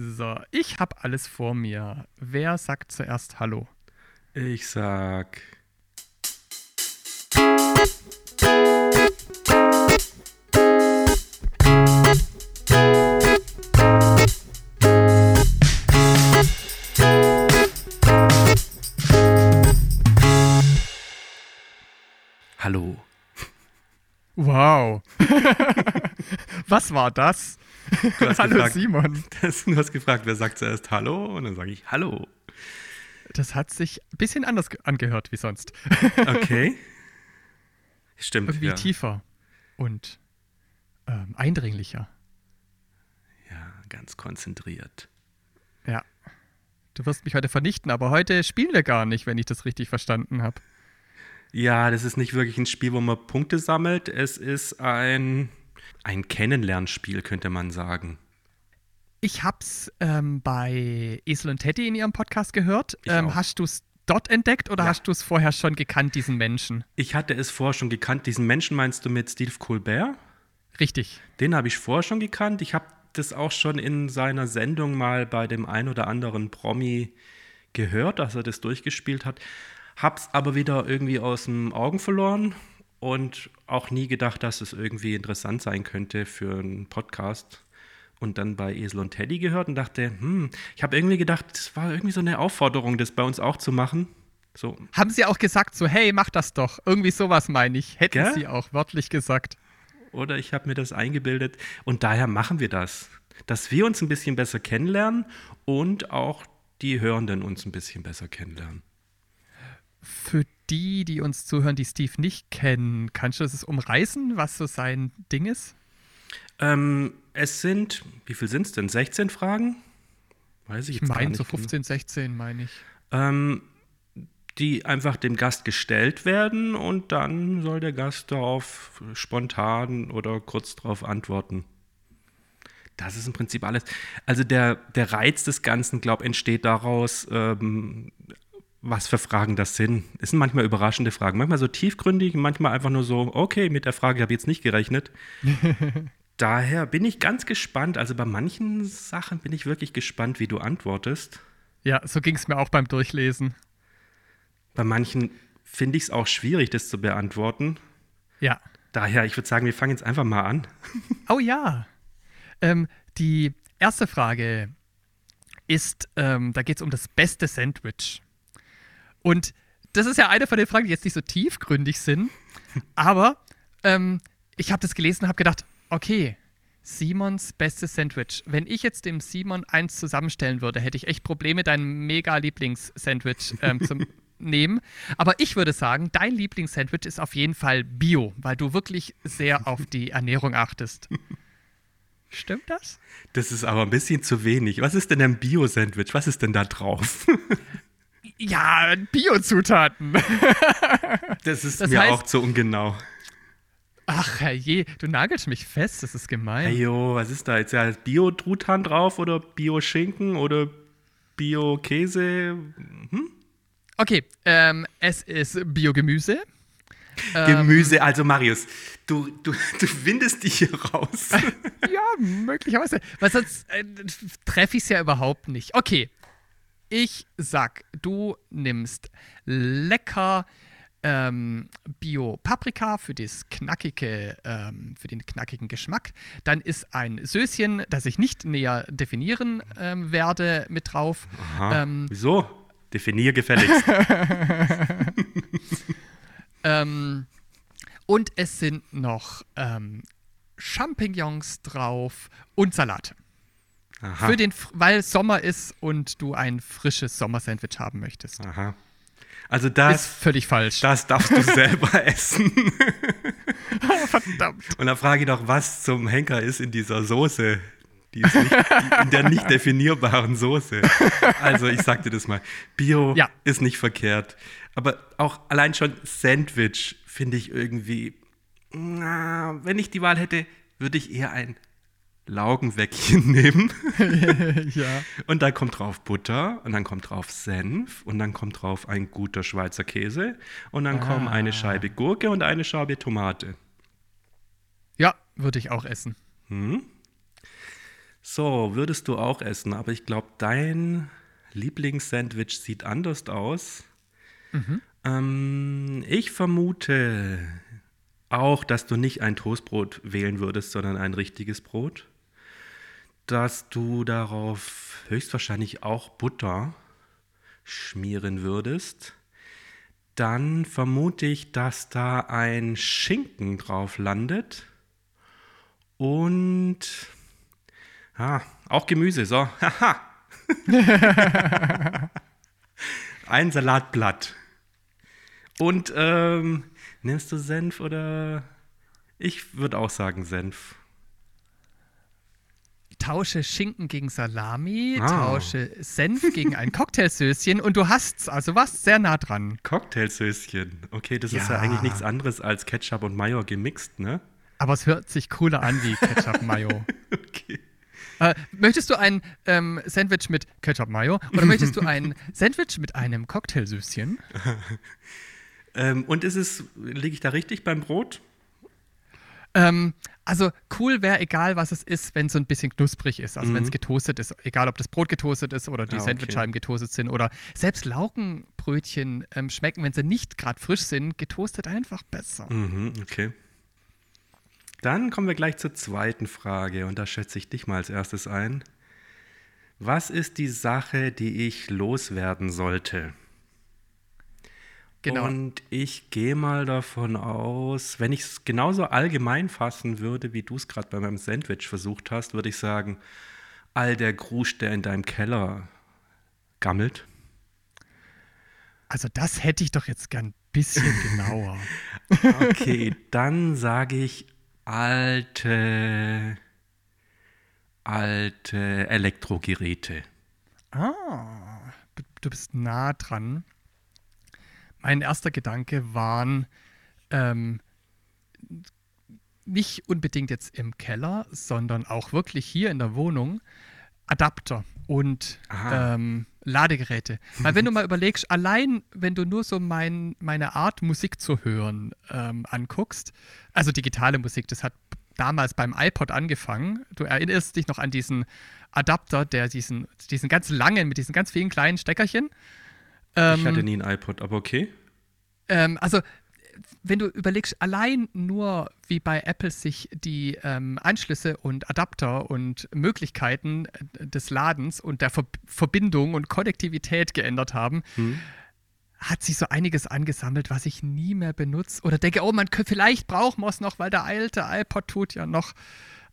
So, ich habe alles vor mir. Wer sagt zuerst Hallo? Ich sag. Hallo. Wow. Was war das? Hallo gefragt, Simon. Das, du hast gefragt, wer sagt zuerst Hallo? Und dann sage ich Hallo. Das hat sich ein bisschen anders angehört wie sonst. Okay. Stimmt. Irgendwie ja. tiefer und ähm, eindringlicher. Ja, ganz konzentriert. Ja. Du wirst mich heute vernichten, aber heute spielen wir gar nicht, wenn ich das richtig verstanden habe. Ja, das ist nicht wirklich ein Spiel, wo man Punkte sammelt. Es ist ein, ein Kennenlernspiel, könnte man sagen. Ich hab's ähm, bei Esel und Teddy in ihrem Podcast gehört. Ähm, hast du es dort entdeckt oder Ja. hast du es vorher schon gekannt, diesen Menschen? Ich hatte es vorher schon gekannt. Diesen Menschen meinst du mit Steve Colbert? Richtig. Den habe ich vorher schon gekannt. Ich habe das auch schon in seiner Sendung mal bei dem ein oder anderen Promi gehört, dass er das durchgespielt hat. Hab's aber wieder irgendwie aus den Augen verloren und auch nie gedacht, dass es irgendwie interessant sein könnte für einen Podcast. Und dann bei Esel und Teddy gehört und dachte, hm, ich habe irgendwie gedacht, das war irgendwie so eine Aufforderung, das bei uns auch zu machen. So, Haben sie auch gesagt, so, hey, mach das doch. Irgendwie sowas meine ich. Hätten Gell? sie auch wörtlich gesagt. oder ich habe mir das eingebildet. Und daher machen wir das. Dass wir uns ein bisschen besser kennenlernen und auch die Hörenden uns ein bisschen besser kennenlernen. Für die, die uns zuhören, die Steve nicht kennen, kannst du das umreißen, was so sein Ding ist? Ähm, es sind, wie viel sind es denn? 16 Fragen? Weiß ich Ich jetzt gar meine nicht so genau. 15, 16, meine ich. Ähm, die einfach dem Gast gestellt werden und dann soll der Gast darauf spontan oder kurz darauf antworten. Das ist im Prinzip alles. Also der, der Reiz des Ganzen, glaube ich, entsteht daraus, ähm, was für Fragen das sind. Es sind manchmal überraschende Fragen, manchmal so tiefgründig, manchmal einfach nur so, okay, mit der Frage habe ich jetzt nicht gerechnet. Daher bin ich ganz gespannt. Also bei manchen Sachen bin ich wirklich gespannt, wie du antwortest. Ja, so ging es mir auch beim Durchlesen. Bei manchen finde ich es auch schwierig, das zu beantworten. Ja. Daher, ich würde sagen, wir fangen jetzt einfach mal an. Oh ja. Ähm, die erste Frage ist, ähm, da geht es um das beste Sandwich. Und das ist ja eine von den Fragen, die jetzt nicht so tiefgründig sind, aber ähm, ich habe das gelesen und habe gedacht, okay, Simons bestes Sandwich. Wenn ich jetzt dem Simon eins zusammenstellen würde, hätte ich echt Probleme, dein mega Lieblingssandwich ähm, zu nehmen. Aber ich würde sagen, dein Lieblingssandwich ist auf jeden Fall Bio, weil du wirklich sehr auf die Ernährung achtest. Stimmt das? Das ist aber ein bisschen zu wenig. Was ist denn ein Bio-Sandwich? Was ist denn da drauf? Ja, Biozutaten. Das ist Das mir heißt- auch zu ungenau. Ach herrje, du nagelst mich fest, das ist gemein. Hey, jo, was ist da jetzt? Ja, Bio-Truthahn drauf oder Bio-Schinken oder Bio-Käse? Okay, ähm, es ist Biogemüse. Ähm, Gemüse, also Marius, du, du, du windest dich hier raus. Ja, möglicherweise. Weil sonst äh, treffe ich es ja überhaupt nicht. Okay, ich sag, du nimmst lecker ähm, Bio-Paprika für das knackige, ähm, für den knackigen Geschmack. Dann ist ein Söschen, das ich nicht näher definieren ähm, werde, mit drauf. Aha. Ähm, Wieso? Definier gefälligst. Ähm, und es sind noch ähm, Champignons drauf und Salat. Aha. Für den, weil Sommer ist und du ein frisches Sommersandwich haben möchtest. Aha. Also Ist das, völlig falsch. das darfst du selber essen. Oh, verdammt. Und dann frage ich doch, was zum Henker ist in dieser Soße. Die ist nicht, die, in der nicht definierbaren Soße. Also ich sag dir das mal. Bio Ja. ist nicht verkehrt. Aber auch allein schon Sandwich finde ich irgendwie, na, wenn ich die Wahl hätte, würde ich eher ein Laugenweckchen nehmen. ja. Und da kommt drauf Butter und dann kommt drauf Senf und dann kommt drauf ein guter Schweizer Käse und dann kommen Ah. eine Scheibe Gurke und eine Scheibe Tomate. Ja, würde ich auch essen. Hm? So, würdest du auch essen, aber ich glaube, dein Lieblingssandwich sieht anders aus. Mhm. Ähm, ich vermute auch, dass du nicht ein Toastbrot wählen würdest, sondern ein richtiges Brot. Dass du darauf höchstwahrscheinlich auch Butter schmieren würdest. Dann vermute ich, dass da ein Schinken drauf landet. Und ah, auch Gemüse. So, haha. ein Salatblatt. Und ähm, nimmst du Senf oder? Ich würde auch sagen Senf. Tausche Schinken gegen Salami, Ah. tausche Senf gegen ein Cocktailsöschen und du hast's. Also warst sehr nah dran. Cocktailsöschen. Okay, das ist ja Ja. eigentlich nichts anderes als Ketchup und Mayo gemixt, ne? Aber es hört sich cooler an wie Ketchup Mayo. Okay. Äh, möchtest du ein ähm, Sandwich mit Ketchup Mayo oder möchtest du ein Sandwich mit einem Cocktailsüßchen? Ähm, und ist es, liege ich da richtig beim Brot? Ähm, also cool wäre, egal was es ist, wenn es so ein bisschen knusprig ist. Also wenn es Mhm. getoastet ist. Egal, ob das Brot getoastet ist oder die Ah, okay. Sandwichscheiben getoastet sind. Oder selbst Laugenbrötchen ähm, schmecken, wenn sie nicht gerade frisch sind, getoastet einfach besser. Mhm, okay. Dann kommen wir gleich zur zweiten Frage und da schätze ich dich mal als erstes ein. Was ist die Sache, die ich loswerden sollte? Genau. Und ich gehe mal davon aus, wenn ich es genauso allgemein fassen würde, wie du es gerade bei meinem Sandwich versucht hast, würde ich sagen, all der Grusch, der in deinem Keller gammelt. Also das hätte ich doch jetzt gern ein bisschen genauer. Okay, dann sage ich alte, alte Elektrogeräte. Ah, du- du bist nah dran. Mein erster Gedanke waren ähm, nicht unbedingt jetzt im Keller, sondern auch wirklich hier in der Wohnung Adapter und ähm, Ladegeräte. Weil wenn du mal überlegst, allein wenn du nur so mein, meine Art Musik zu hören ähm, anguckst, also digitale Musik, das hat damals beim iPod angefangen. Du erinnerst dich noch an diesen Adapter, der diesen, diesen ganz langen, mit diesen ganz vielen kleinen Steckerchen. Ich hatte nie ein iPod, aber okay. Ähm, also, wenn du überlegst, allein nur wie bei Apple sich die ähm, Anschlüsse und Adapter und Möglichkeiten äh, des Ladens und der Ver Verbindung und Konnektivität geändert haben, Hm. hat sich so einiges angesammelt, was ich nie mehr benutze. Oder denke, oh, man könnte, vielleicht brauchen wir es noch, weil der alte iPod tut ja noch.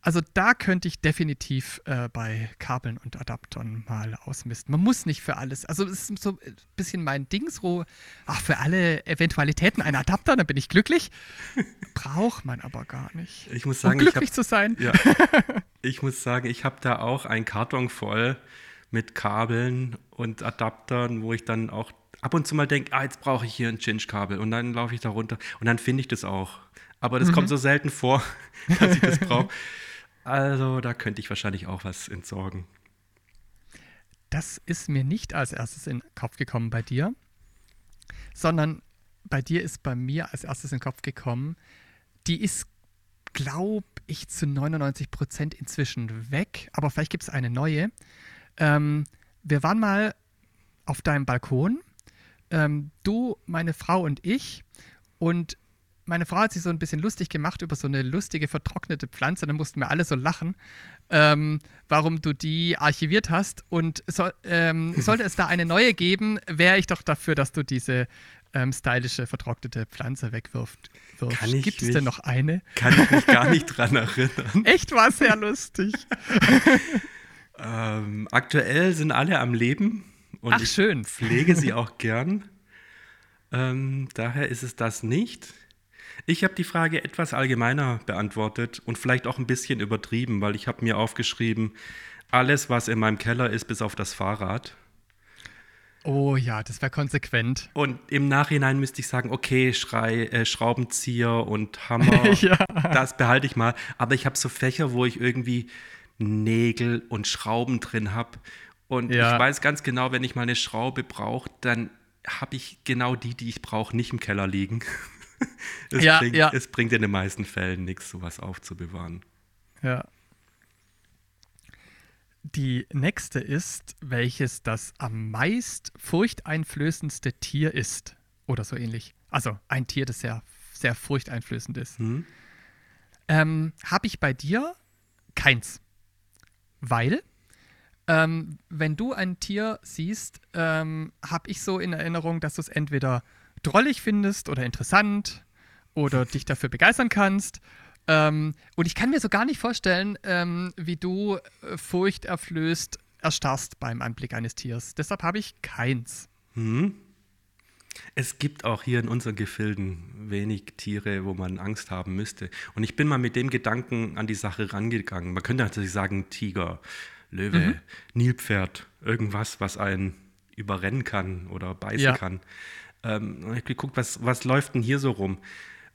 Also da könnte ich definitiv äh, bei Kabeln und Adaptern mal ausmisten. Man muss nicht für alles. Also es ist so ein bisschen mein Ding, so, ach, für alle Eventualitäten ein Adapter, dann bin ich glücklich. Braucht man aber gar nicht. Ich muss Um sagen, ich habe glücklich zu sein. Ja. Ich muss sagen, ich habe da auch einen Karton voll mit Kabeln und Adaptern, wo ich dann auch ab und zu mal denke, ah, jetzt brauche ich hier ein Cinch-Kabel und dann laufe ich da runter und dann finde ich das auch. Aber das kommt so selten vor, dass ich das brauche. Also da könnte ich wahrscheinlich auch was entsorgen. Das ist mir nicht als erstes in den Kopf gekommen bei dir, sondern bei dir ist bei mir als erstes in den Kopf gekommen, die ist, glaube ich, zu 99 Prozent inzwischen weg, aber vielleicht gibt es eine neue. Ähm, wir waren mal auf deinem Balkon, ähm, du, meine Frau und ich, und meine Frau hat sich so ein bisschen lustig gemacht über so eine lustige vertrocknete Pflanze. Da mussten wir alle so lachen, ähm, warum du die archiviert hast. Und so, ähm, sollte es da eine neue geben, wäre ich doch dafür, dass du diese ähm, stylische vertrocknete Pflanze wegwirft. wirfst. Kann ich Gibt es denn noch eine? Kann ich mich gar nicht dran erinnern. Echt war sehr lustig. Ähm, aktuell sind alle am Leben und Ach, ich schön. pflege sie auch gern. Ähm, daher ist es das nicht. Ich habe die Frage etwas allgemeiner beantwortet und vielleicht auch ein bisschen übertrieben, weil ich habe mir aufgeschrieben, alles, was in meinem Keller ist, bis auf das Fahrrad. Oh ja, das wäre konsequent. Und im Nachhinein müsste ich sagen, okay, Schrei, äh, Schraubenzieher und Hammer, Ja. das behalte ich mal. Aber ich habe so Fächer, wo ich irgendwie Nägel und Schrauben drin habe. Und Ja. ich weiß ganz genau, wenn ich mal eine Schraube brauche, dann habe ich genau die, die ich brauche, nicht im Keller liegen. es, Ja, bringt, ja. es bringt in den meisten Fällen nichts, sowas aufzubewahren. Ja. Die nächste ist, welches das am meist furchteinflößendste Tier ist. Oder so ähnlich. Also ein Tier, das sehr, sehr furchteinflößend ist. Hm? Ähm, Habe ich bei dir keins. Weil, ähm, wenn du ein Tier siehst, ähm, habe ich so in Erinnerung, dass du es entweder drollig findest oder interessant oder dich dafür begeistern kannst. Ähm, und ich kann mir so gar nicht vorstellen, ähm, wie du äh, furchterflößt erstarrst beim Anblick eines Tiers. Deshalb habe ich keins. Hm? Es gibt auch hier in unseren Gefilden wenig Tiere, wo man Angst haben müsste. Und ich bin mal mit dem Gedanken an die Sache rangegangen. Man könnte natürlich sagen, Tiger, Löwe, Mhm. Nilpferd, irgendwas, was einen überrennen kann oder beißen Ja. kann. Ähm, und ich habe geguckt, was, was läuft denn hier so rum?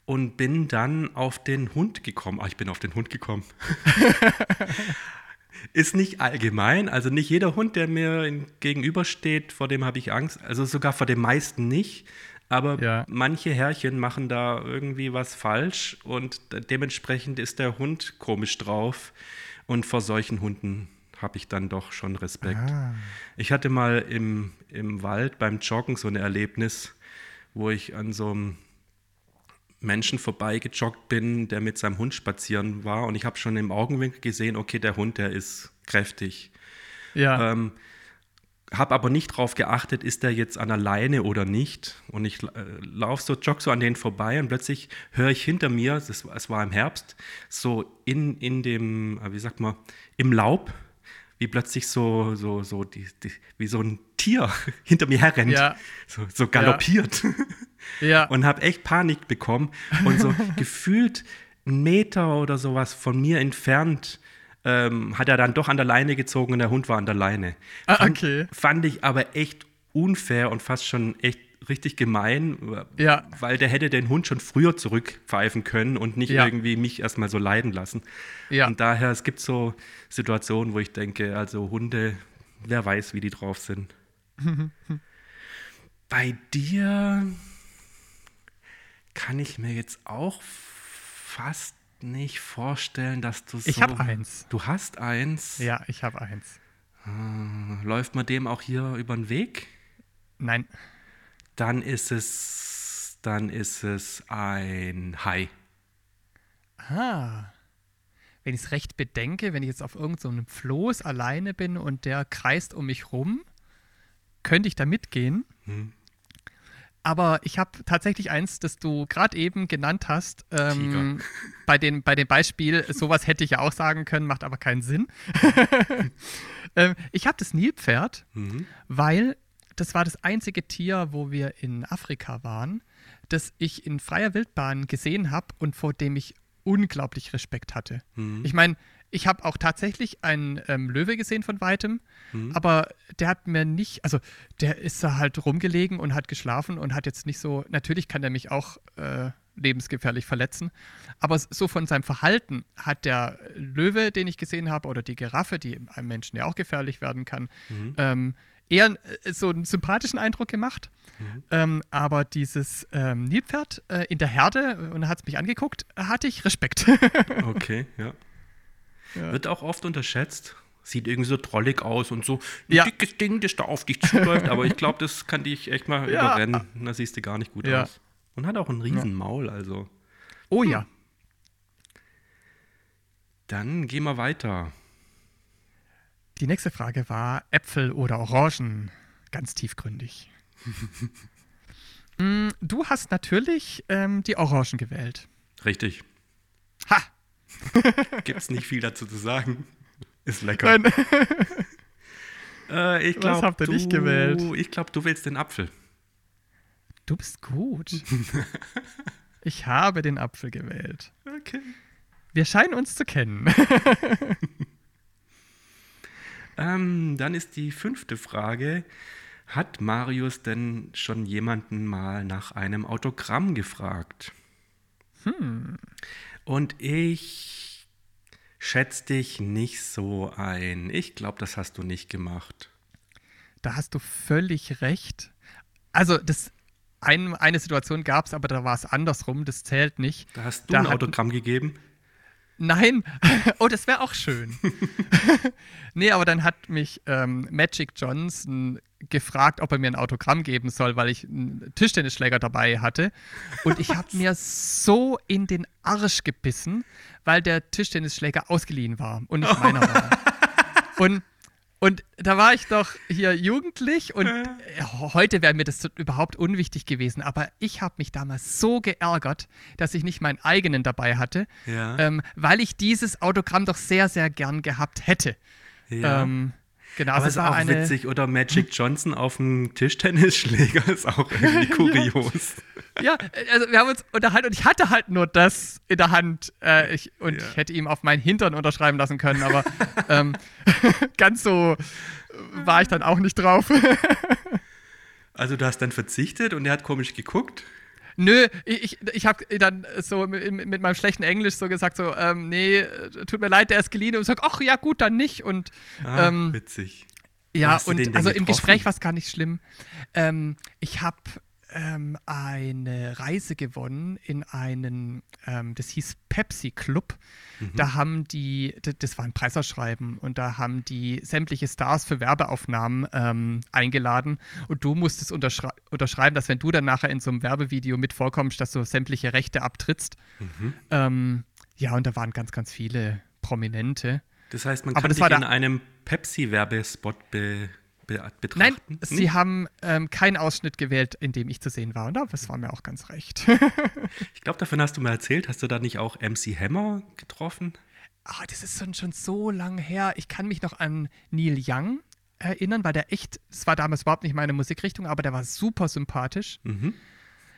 Und bin dann auf den Hund gekommen. Ah, ich bin auf den Hund gekommen. Ist nicht allgemein, also nicht jeder Hund, der mir gegenübersteht, vor dem habe ich Angst. Also sogar vor den meisten nicht. Aber Ja. manche Herrchen machen da irgendwie was falsch und de- dementsprechend ist der Hund komisch drauf. Und vor solchen Hunden habe ich dann doch schon Respekt. Ah. Ich hatte mal im, im Wald beim Joggen so ein Erlebnis, wo ich an so einem Menschen vorbeigejoggt bin, der mit seinem Hund spazieren war und ich habe schon im Augenwinkel gesehen, okay, der Hund, der ist kräftig. Ja. Ähm, habe aber nicht darauf geachtet, ist der jetzt an der Leine oder nicht. Und ich äh, laufe so, jogge so an denen vorbei und plötzlich höre ich hinter mir, das, es war im Herbst, so in, in dem, äh, wie sagt man, im Laub, wie plötzlich so, so, so, die, die, wie so ein Tier hinter mir herrennt, Ja. so, so galoppiert. ja. und habe echt Panik bekommen und so gefühlt einen Meter oder sowas von mir entfernt ähm, hat er dann doch an der Leine gezogen und der Hund war an der Leine. Ah, Fand, okay. fand ich aber echt unfair und fast schon echt richtig gemein, Ja. weil der hätte den Hund schon früher zurückpfeifen können und nicht Ja. irgendwie mich erstmal so leiden lassen. Ja. Und daher, es gibt so Situationen, wo ich denke, also Hunde, wer weiß, wie die drauf sind. Bei dir kann ich mir jetzt auch fast nicht vorstellen, dass du so. Ich habe eins. Du hast eins. Ja, ich habe eins. Läuft man dem auch hier über den Weg? Nein. Dann ist es, dann ist es ein Hai. Ah. Wenn ich es recht bedenke, wenn ich jetzt auf irgendeinem so Floß alleine bin und der kreist um mich rum, könnte ich da mitgehen. Hm. Aber ich habe tatsächlich eins, das du gerade eben genannt hast. Ähm, bei, den, bei dem Beispiel, sowas hätte ich ja auch sagen können, macht aber keinen Sinn. ähm, ich habe das Nilpferd, Mhm. weil das war das einzige Tier, wo wir in Afrika waren, das ich in freier Wildbahn gesehen habe und vor dem ich unglaublich Respekt hatte. Mhm. Ich meine, ich habe auch tatsächlich einen ähm, Löwe gesehen von weitem, Mhm. aber der hat mir nicht, also der ist da halt rumgelegen und hat geschlafen und hat jetzt nicht so, natürlich kann der mich auch äh, lebensgefährlich verletzen, aber so von seinem Verhalten hat der Löwe, den ich gesehen habe, oder die Giraffe, die einem Menschen ja auch gefährlich werden kann, Mhm. ähm, eher äh, so einen sympathischen Eindruck gemacht. Mhm. Ähm, aber dieses ähm, Nilpferd äh, in der Herde, und hat es mich angeguckt, hatte ich Respekt. Okay, ja. Ja. Wird auch oft unterschätzt. Sieht irgendwie so trollig aus und so ein Ja. dickes Ding, das da auf dich zuläuft. Aber ich glaube, das kann dich echt mal Ja. überrennen. Da siehst du gar nicht gut aus. Und hat auch ein riesen Maul, also. oh ja. Dann gehen wir weiter. Die nächste Frage war Äpfel oder Orangen. Ganz tiefgründig. Mm, du hast natürlich ähm, die Orangen gewählt. Richtig. Ha! Gibt's nicht viel dazu zu sagen. Ist lecker. Nein. Äh, ich Was glaub, habt ihr nicht gewählt? Ich glaube, du willst den Apfel. Du bist gut. Ich habe den Apfel gewählt. Okay. Wir scheinen uns zu kennen. Ähm, dann ist die fünfte Frage. Hat Marius denn schon jemanden mal nach einem Autogramm gefragt? Hm. Und ich schätze dich nicht so ein. Ich glaube, das hast du nicht gemacht. Da hast du völlig recht. Also, das ein, eine Situation gab es, aber da war es andersrum. Das zählt nicht. Da hast du Da ein Autogramm gegeben. Nein, oh, das wäre auch schön. nee, aber dann hat mich ähm, Magic Johnson gefragt, ob er mir ein Autogramm geben soll, weil ich einen Tischtennisschläger dabei hatte. Und ich habe mir so in den Arsch gebissen, weil der Tischtennisschläger ausgeliehen war und nicht meiner war. Und und da war ich doch hier jugendlich und äh, heute wäre mir das überhaupt unwichtig gewesen. Aber ich habe mich damals so geärgert, dass ich nicht meinen eigenen dabei hatte, ja. ähm, weil ich dieses Autogramm doch sehr, sehr gern gehabt hätte. Ja. Ähm, Genau, Aber also es ist auch eine... witzig, oder Magic Johnson auf dem Tischtennisschläger ist auch irgendwie kurios. ja, also wir haben uns unterhalten und ich hatte halt nur das in der Hand äh, ich, und ja. ich hätte ihm auf meinen Hintern unterschreiben lassen können, aber ähm, ganz so war ich dann auch nicht drauf. also du hast dann verzichtet und er hat komisch geguckt? Nö, ich, ich habe dann so mit, mit, meinem schlechten Englisch so gesagt, so, ähm, nee, tut mir leid, der ist geliehen. Und ich sage, ach ja, gut, dann nicht. Und, ah, ähm, witzig. Ja, und also getroffen? im Gespräch war es gar nicht schlimm. Ähm, ich habe ähm, eine Reise gewonnen in einen, ähm, das hieß Pepsi Club. Mhm. Da haben die, das war ein Preisausschreiben und da haben die sämtliche Stars für Werbeaufnahmen ähm, eingeladen und du musstest unterschrei unterschreiben, dass wenn du dann nachher in so einem Werbevideo mit vorkommst, dass du sämtliche Rechte abtrittst. Mhm. Ähm, ja, und da waren ganz, ganz viele Prominente. Das heißt, man kann dich in einem Pepsi-Werbespot be betrachten? Nein, sie haben ähm, keinen Ausschnitt gewählt, in dem ich zu sehen war. Und das war mir auch ganz recht. ich glaube, davon hast du mal erzählt. Hast du da nicht auch MC Hammer getroffen? Oh, das ist schon, schon so lang her. Ich kann mich noch an Neil Young erinnern, weil der echt, es war damals überhaupt nicht meine Musikrichtung, aber der war super sympathisch. Mhm.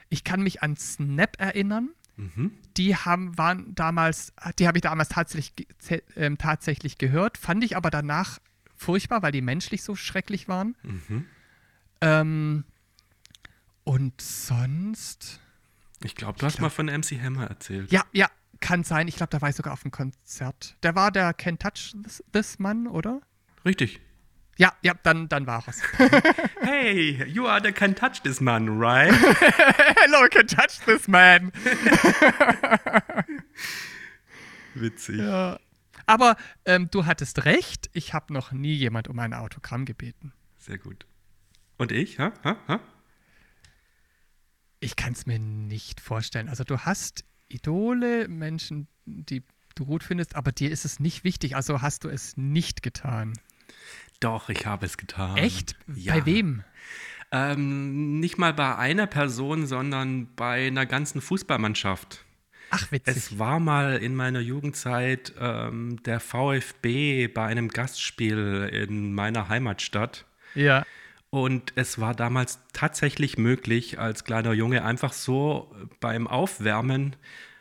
Ich kann mich an Snap erinnern. Mhm. Die haben, waren damals, die habe ich damals tatsächlich, äh, tatsächlich gehört, fand ich aber danach furchtbar, weil die menschlich so schrecklich waren. Mhm. Ähm, und sonst. Ich glaube, du hast glaub, mal von MC Hammer erzählt. Ja, ja, kann sein. Ich glaube, da war ich sogar auf dem Konzert. Der war der Can Touch This, this Mann, oder? Richtig. Ja, ja, dann, dann war es. hey, you are the Can Touch This Man, right? Hello, Can Touch This Man. Witzig. Ja. Aber ähm, du hattest recht, ich habe noch nie jemand um ein Autogramm gebeten. Sehr gut. Und ich? Ha? Ha? Ha? Ich kann es mir nicht vorstellen. Also du hast Idole, Menschen, die du gut findest, aber dir ist es nicht wichtig. Also hast du es nicht getan. Doch, ich habe es getan. Echt? Ja. Bei wem? Ähm, nicht mal bei einer Person, sondern bei einer ganzen Fußballmannschaft. Ach, witzig. Es war mal in meiner Jugendzeit ähm, der VfB bei einem Gastspiel in meiner Heimatstadt. Ja. Und es war damals tatsächlich möglich, als kleiner Junge einfach so beim Aufwärmen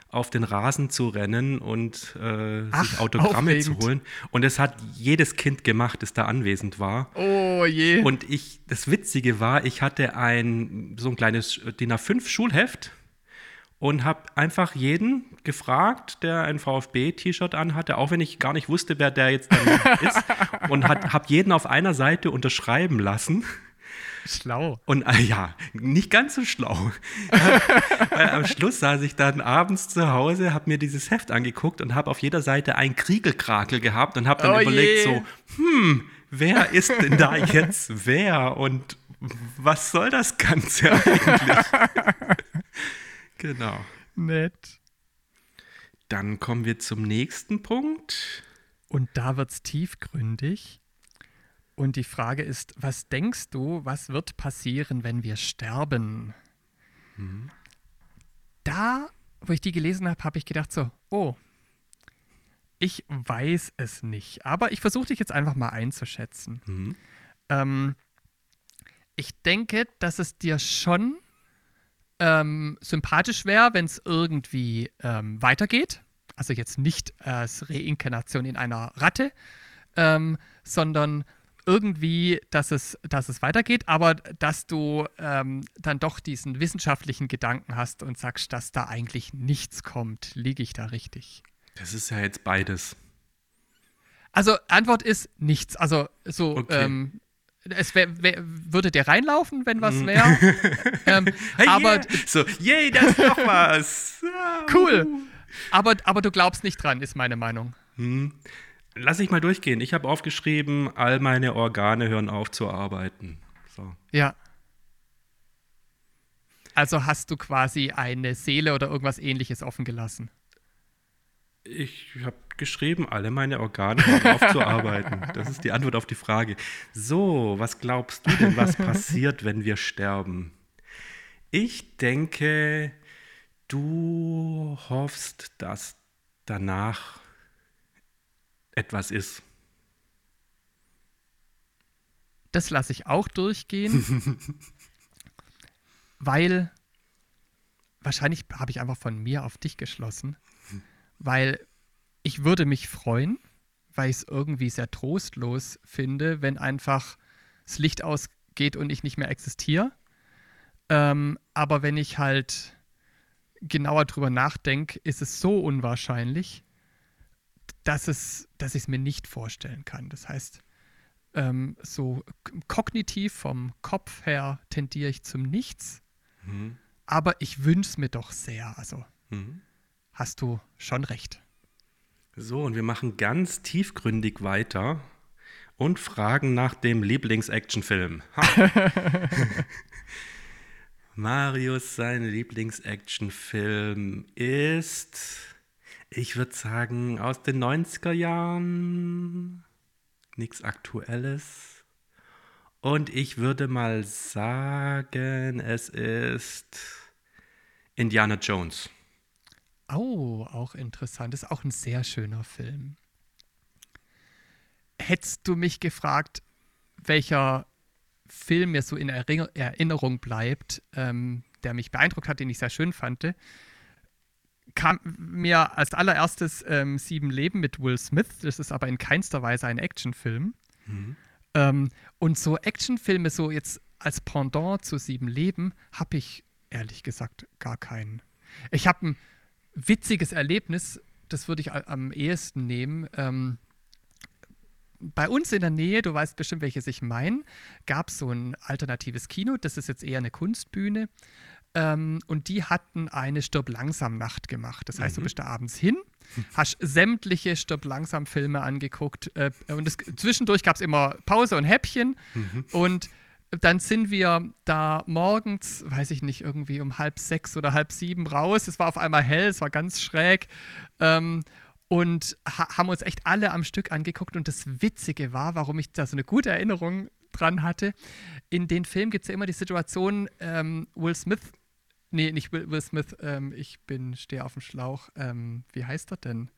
auf den Rasen zu rennen und äh, Ach, sich Autogramme aufregend. zu holen. Und es hat jedes Kind gemacht, das da anwesend war. Oh je. Und ich, das Witzige war, ich hatte ein so ein kleines DIN A5 Schulheft und habe einfach jeden gefragt, der ein VfB-T-Shirt anhatte, auch wenn ich gar nicht wusste, wer der jetzt ist, und habe jeden auf einer Seite unterschreiben lassen. Schlau. Und äh, ja, nicht ganz so schlau. Weil am Schluss saß ich dann abends zu Hause, habe mir dieses Heft angeguckt und habe auf jeder Seite ein Kriegelkrakel gehabt und habe dann oh überlegt, je. so, hm, wer ist denn da jetzt wer und was soll das Ganze eigentlich? Genau. Nett. Dann kommen wir zum nächsten Punkt. Und da wird es tiefgründig. Und die Frage ist, was denkst du, was wird passieren, wenn wir sterben? Mhm. Da, wo ich die gelesen habe, habe ich gedacht so, oh, ich weiß es nicht. Aber ich versuche dich jetzt einfach mal einzuschätzen. Mhm. Ähm, ich denke, dass es dir schon ähm, sympathisch wäre, wenn es irgendwie ähm, weitergeht. Also jetzt nicht als Reinkarnation in einer Ratte, ähm, sondern irgendwie, dass es, dass es weitergeht, aber dass du ähm, dann doch diesen wissenschaftlichen Gedanken hast und sagst, dass da eigentlich nichts kommt. Liege ich da richtig? Das ist ja jetzt beides. Also Antwort ist nichts. Also so okay. ähm, es wär, wär, würde der reinlaufen, wenn was mhm. wäre. ähm, hey, aber yeah. so, yay, das ist doch was. cool. aber, aber du glaubst nicht dran, ist meine Meinung. Hm. Lass ich mal durchgehen. Ich habe aufgeschrieben, all meine Organe hören auf zu arbeiten. So. Ja. Also hast du quasi eine Seele oder irgendwas ähnliches offen gelassen. Ich habe geschrieben, alle meine Organe hören auf zu arbeiten. Das ist die Antwort auf die Frage. So, was glaubst du denn, was passiert, wenn wir sterben? Ich denke, du hoffst, dass danach etwas ist. Das lasse ich auch durchgehen, weil wahrscheinlich habe ich einfach von mir auf dich geschlossen, weil ich würde mich freuen, weil ich es irgendwie sehr trostlos finde, wenn einfach das Licht ausgeht und ich nicht mehr existiere. Ähm, aber wenn ich halt genauer drüber nachdenke, ist es so unwahrscheinlich, dass, es, dass ich es mir nicht vorstellen kann. Das heißt, ähm, so kognitiv vom Kopf her tendiere ich zum Nichts, mhm. aber ich wünsche es mir doch sehr. Also mhm. Hast du schon recht. So, und wir machen ganz tiefgründig weiter und fragen nach dem Lieblings-Actionfilm. Marius, sein Lieblings-Actionfilm ist ich würde sagen, aus den 90er Jahren nichts Aktuelles. Und ich würde mal sagen, es ist Indiana Jones. Oh, auch interessant. Das ist auch ein sehr schöner Film. Hättest du mich gefragt, welcher Film mir so in Erinnerung bleibt, ähm, der mich beeindruckt hat, den ich sehr schön fand, kam mir als allererstes ähm, Sieben Leben mit Will Smith. Das ist aber in keinster Weise ein Actionfilm. Mhm. Ähm, und so Actionfilme, so jetzt als Pendant zu Sieben Leben, habe ich ehrlich gesagt gar keinen. Ich habe ein witziges Erlebnis, das würde ich am ehesten nehmen. Ähm, bei uns in der Nähe, du weißt bestimmt, welches ich meine, gab es so ein alternatives Kino. Das ist jetzt eher eine Kunstbühne. Ähm, und die hatten eine Stirb langsam Nacht gemacht. Das heißt, mhm. du bist da abends hin, hast sämtliche Stirb langsam Filme angeguckt äh, und es, zwischendurch gab es immer Pause und Häppchen mhm. und dann sind wir da morgens, weiß ich nicht, irgendwie um halb sechs oder halb sieben raus. Es war auf einmal hell, es war ganz schräg. Ähm, und ha haben uns echt alle am Stück angeguckt. Und das Witzige war, warum ich da so eine gute Erinnerung dran hatte. In den Filmen gibt es ja immer die Situation, ähm, Will Smith Nee, nicht Will, Will Smith. Ähm, ich bin, stehe auf dem Schlauch. Ähm, wie heißt er denn?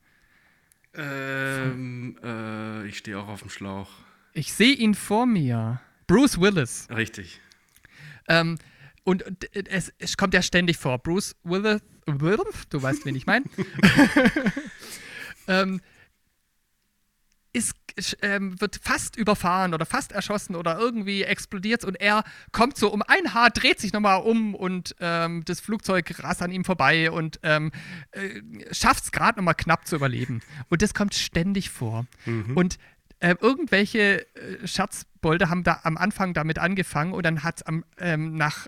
Ähm, äh, ich stehe auch auf dem Schlauch. Ich sehe ihn vor mir. Bruce Willis. Richtig. Ähm, und es, es, kommt ja ständig vor. Bruce Willis, du weißt, wen ich meine. ähm, ist, ähm, wird fast überfahren oder fast erschossen oder irgendwie explodiert und er kommt so um ein Haar, dreht sich nochmal um und ähm, das Flugzeug rast an ihm vorbei und ähm, äh, schafft es gerade nochmal knapp zu überleben. Und das kommt ständig vor. Mhm. Und äh, irgendwelche äh, Scherzbolde haben da am Anfang damit angefangen und dann hat es ähm, nach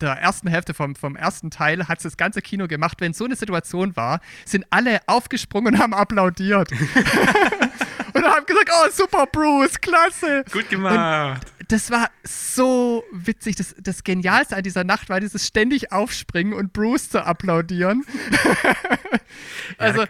der ersten Hälfte vom, vom ersten Teil hat das ganze Kino gemacht. Wenn so eine Situation war, sind alle aufgesprungen und haben applaudiert. und haben gesagt, oh, super, Bruce, klasse. Gut gemacht. Und das war so witzig. Das, das Genialste an dieser Nacht war dieses ständig Aufspringen und Bruce zu applaudieren. also, ja,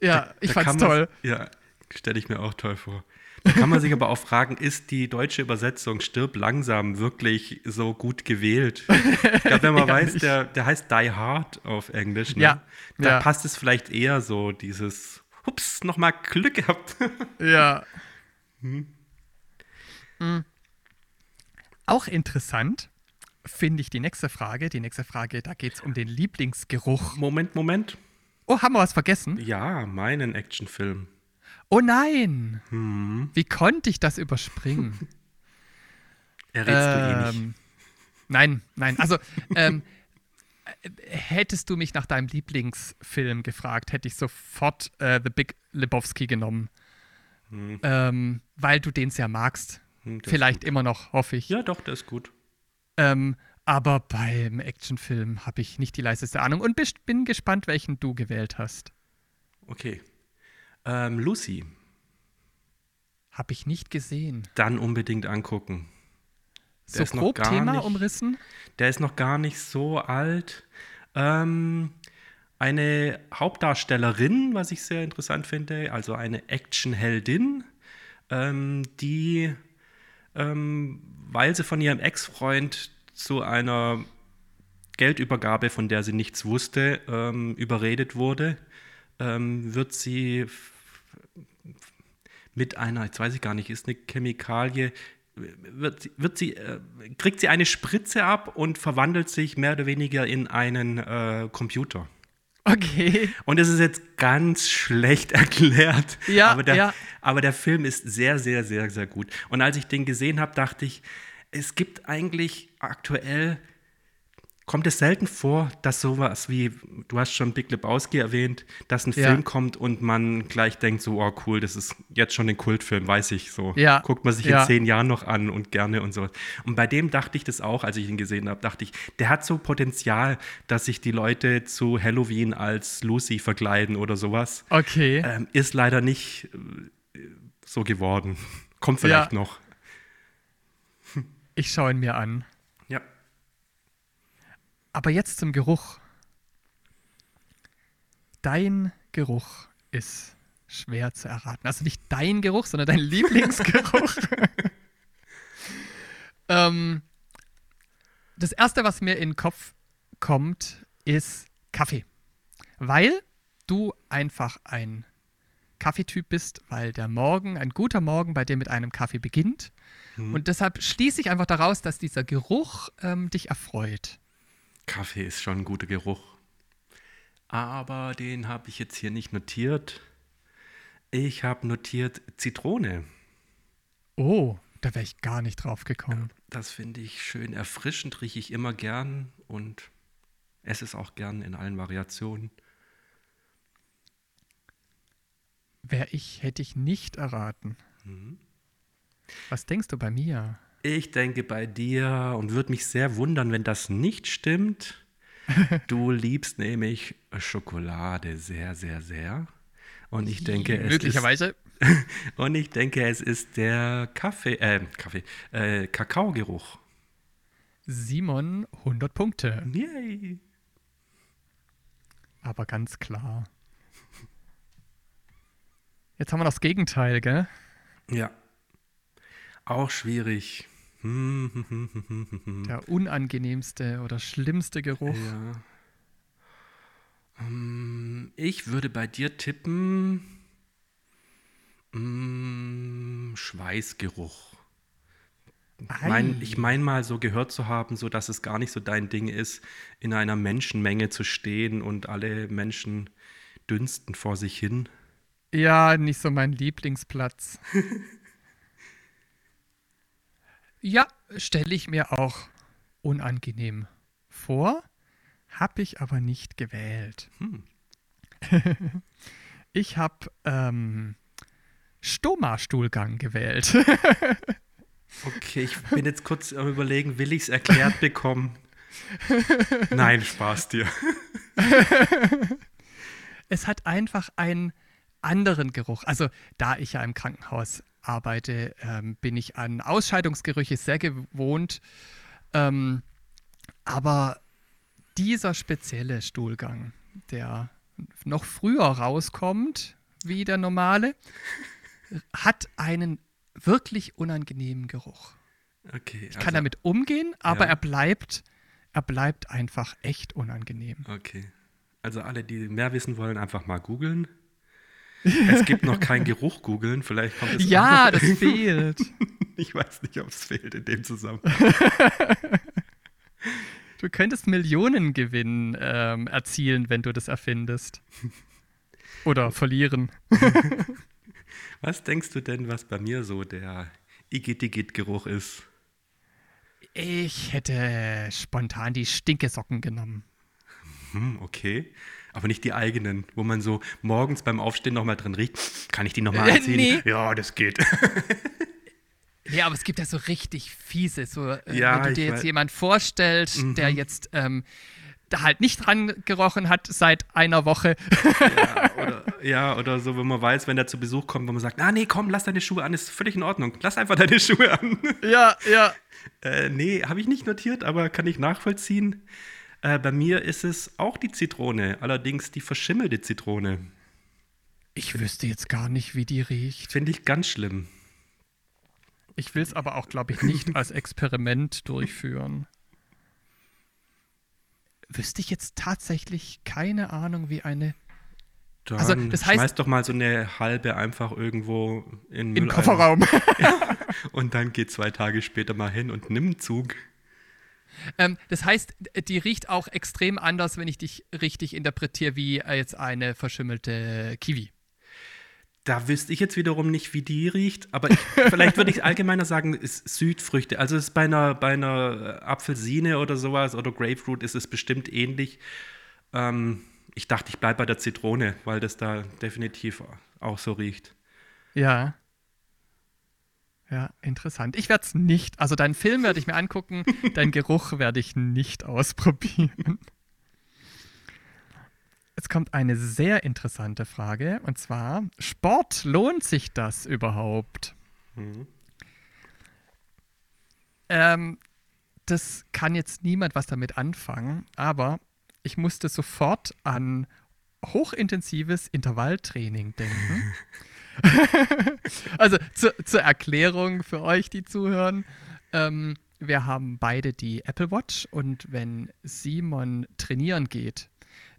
ja ich fand's toll. Ja, stelle ich mir auch toll vor. Da kann man sich aber auch fragen, ist die deutsche Übersetzung Stirb langsam wirklich so gut gewählt? Ich glaube, wenn man ja, weiß, der, der heißt Die Hard auf Englisch, ne? ja, da ja. passt es vielleicht eher so, dieses hups, nochmal Glück gehabt. ja. Hm. Mhm. Auch interessant finde ich die nächste Frage. Die nächste Frage, da geht es um den Lieblingsgeruch. Moment, Moment. Oh, haben wir was vergessen? Ja, meinen Actionfilm. Oh nein! Hm. Wie konnte ich das überspringen? Errätst ähm, du eh nicht. Ähm, nein, nein. Also, ähm, hättest du mich nach deinem Lieblingsfilm gefragt, hätte ich sofort äh, The Big Lebowski genommen. Hm. Ähm, weil du den sehr magst. Hm, Vielleicht immer noch, hoffe ich. Ja, doch, der ist gut. Ähm, Aber beim Actionfilm habe ich nicht die leiseste Ahnung und bin gespannt, welchen du gewählt hast. Okay. Ähm, Lucy, Habe ich nicht gesehen. dann unbedingt angucken. Der So ist noch grob gar Thema nicht- umrissen? Der ist noch gar nicht so alt. Ähm, eine Hauptdarstellerin, was ich sehr interessant finde, also eine Actionheldin, ähm, die, ähm, weil sie von ihrem Ex-Freund zu einer Geldübergabe, von der sie nichts wusste, ähm, überredet wurde, ähm, wird sie mit einer, jetzt weiß ich gar nicht, ist eine Chemikalie, wird, wird sie, äh, kriegt sie eine Spritze ab und verwandelt sich mehr oder weniger in einen äh, Computer. Okay. Und es ist jetzt ganz schlecht erklärt. Ja, aber der, ja. aber der Film ist sehr, sehr, sehr, sehr gut. Und als ich den gesehen habe, dachte ich, es gibt eigentlich aktuell, kommt es selten vor, dass sowas wie, du hast schon Big Lebowski erwähnt, dass ein Ja. Film kommt und man gleich denkt so, oh cool, das ist jetzt schon ein Kultfilm, weiß ich so. Ja, Guckt man sich ja. in zehn Jahren noch an und gerne und so. Und bei dem dachte ich das auch, als ich ihn gesehen habe, dachte ich, der hat so Potenzial, dass sich die Leute zu Halloween als Lucy verkleiden oder sowas. Okay. Ähm, ist leider nicht äh, so geworden. Kommt vielleicht noch. Ich schaue ihn mir an. Aber jetzt zum Geruch. Dein Geruch ist schwer zu erraten. Also nicht dein Geruch, sondern dein Lieblingsgeruch. ähm, das erste, was mir in den Kopf kommt, ist Kaffee. Weil du einfach ein Kaffeetyp bist, weil der Morgen, ein guter Morgen bei dir mit einem Kaffee beginnt. Und deshalb schließe ich einfach daraus, dass dieser Geruch ähm, dich erfreut. Kaffee ist schon ein guter Geruch. Aber den habe ich jetzt hier nicht notiert. Ich habe notiert Zitrone. Oh, da wäre ich gar nicht drauf gekommen. Das finde ich schön erfrischend, rieche ich immer gern und esse es auch gern in allen Variationen. Wäre ich, hätte ich nicht erraten. Mhm. Was denkst du bei mir? Ich denke bei dir und würde mich sehr wundern, wenn das nicht stimmt. Du liebst nämlich Schokolade sehr, sehr, sehr. Und ich denke, es Möglicherweise. ist, und ich denke, es ist der Kaffee, äh, Kaffee, äh, Kakaogeruch. Simon 100 Punkte. Yay. Aber ganz klar. Jetzt haben wir das Gegenteil, gell? Ja. Auch schwierig. Der unangenehmste oder schlimmste Geruch. Ja. Ähm, Ich würde bei dir tippen mm, Schweißgeruch. Ei. Mein, ich meine mal so gehört zu haben, so dass es gar nicht so dein Ding ist, in einer Menschenmenge zu stehen und alle Menschen dünsten vor sich hin. Ja, nicht so mein Lieblingsplatz. ja, stelle ich mir auch unangenehm vor, habe ich aber nicht gewählt. Hm. ich habe ähm, Stoma-Stuhlgang gewählt. Okay, ich bin jetzt kurz am überlegen, will ich es erklärt bekommen? Nein, Spaß dir. es hat einfach einen anderen Geruch. Also, da ich ja im Krankenhaus arbeite, ähm, bin ich an Ausscheidungsgerüche sehr gewohnt. Ähm, aber dieser spezielle Stuhlgang, der noch früher rauskommt wie der normale, hat einen wirklich unangenehmen Geruch. Okay, Ich kann damit umgehen, aber Ja. er bleibt, er bleibt einfach echt unangenehm. Okay. Also alle, die mehr wissen wollen, einfach mal googeln. Es gibt noch kein Geruch googeln, vielleicht kommt es Ja, noch. das fehlt. Ich weiß nicht, ob es fehlt in dem Zusammenhang. Du könntest Millionengewinn ähm, erzielen, wenn du das erfindest. Oder verlieren. Was denkst du denn, was bei mir so der Igitt-Igitt-Geruch ist? Ich hätte spontan die Stinkesocken genommen. Hm, okay. Aber nicht die eigenen, wo man so morgens beim Aufstehen nochmal drin riecht. Kann ich die nochmal Äh, anziehen? nee. Ja, das geht. Ja, aber es gibt ja so richtig fiese, so äh, Ja, wenn du dir jetzt weiß. jemand vorstellst, der Mhm. jetzt ähm, da halt nicht dran gerochen hat seit einer Woche. Ja oder, ja, oder so, wenn man weiß, wenn der zu Besuch kommt, wo man sagt, ah nee, komm, lass deine Schuhe an, ist völlig in Ordnung. Lass einfach deine Schuhe an. ja, ja. Äh, nee, habe ich nicht notiert, aber kann ich nachvollziehen. Äh, bei mir ist es auch die Zitrone, allerdings die verschimmelte Zitrone. Ich wüsste jetzt gar nicht, wie die riecht. Finde ich ganz schlimm. Ich will es aber auch, glaube ich, nicht als Experiment durchführen. Wüsste ich jetzt tatsächlich keine Ahnung, wie eine Dann Also, das heißt- schmeiß doch mal so eine halbe einfach irgendwo in im Mülleimer. Kofferraum. Und dann geh zwei Tage später mal hin und nimm einen Zug. Ähm, das heißt, die riecht auch extrem anders, wenn ich dich richtig interpretiere, wie äh, jetzt eine verschimmelte Kiwi. Da wüsste ich jetzt wiederum nicht, wie die riecht, aber ich, vielleicht würde ich allgemeiner sagen, ist Südfrüchte. Also es ist bei einer, bei einer Apfelsine oder sowas oder Grapefruit ist es bestimmt ähnlich. Ähm, ich dachte, ich bleibe bei der Zitrone, weil das da definitiv auch so riecht. Ja. Ja, interessant. Ich werde es nicht, also deinen Film werde ich mir angucken, deinen Geruch werde ich nicht ausprobieren. Jetzt kommt eine sehr interessante Frage und zwar: Sport, lohnt sich das überhaupt? Mhm. Ähm, das kann jetzt niemand was damit anfangen, aber ich musste sofort an hochintensives Intervalltraining denken. also zu, zur Erklärung für euch, die zuhören. Ähm, wir haben beide die Apple Watch und wenn Simon trainieren geht,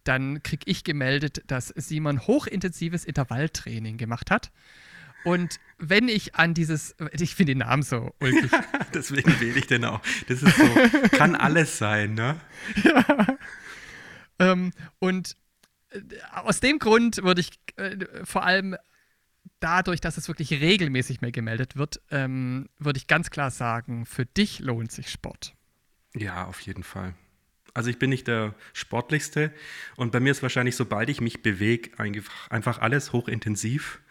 dann kriege ich gemeldet, dass Simon hochintensives Intervalltraining gemacht hat. Und wenn ich an dieses, ich finde den Namen so ulkig, Deswegen wähle ich den auch. Das ist so, kann alles sein, ne? Ähm, und äh, aus dem Grund würde ich äh, vor allem dadurch, dass es wirklich regelmäßig mehr gemeldet wird, ähm, würde ich ganz klar sagen, für dich lohnt sich Sport. Ja, auf jeden Fall. Also ich bin nicht der sportlichste und bei mir ist wahrscheinlich, sobald ich mich bewege, einfach, alles hochintensiv.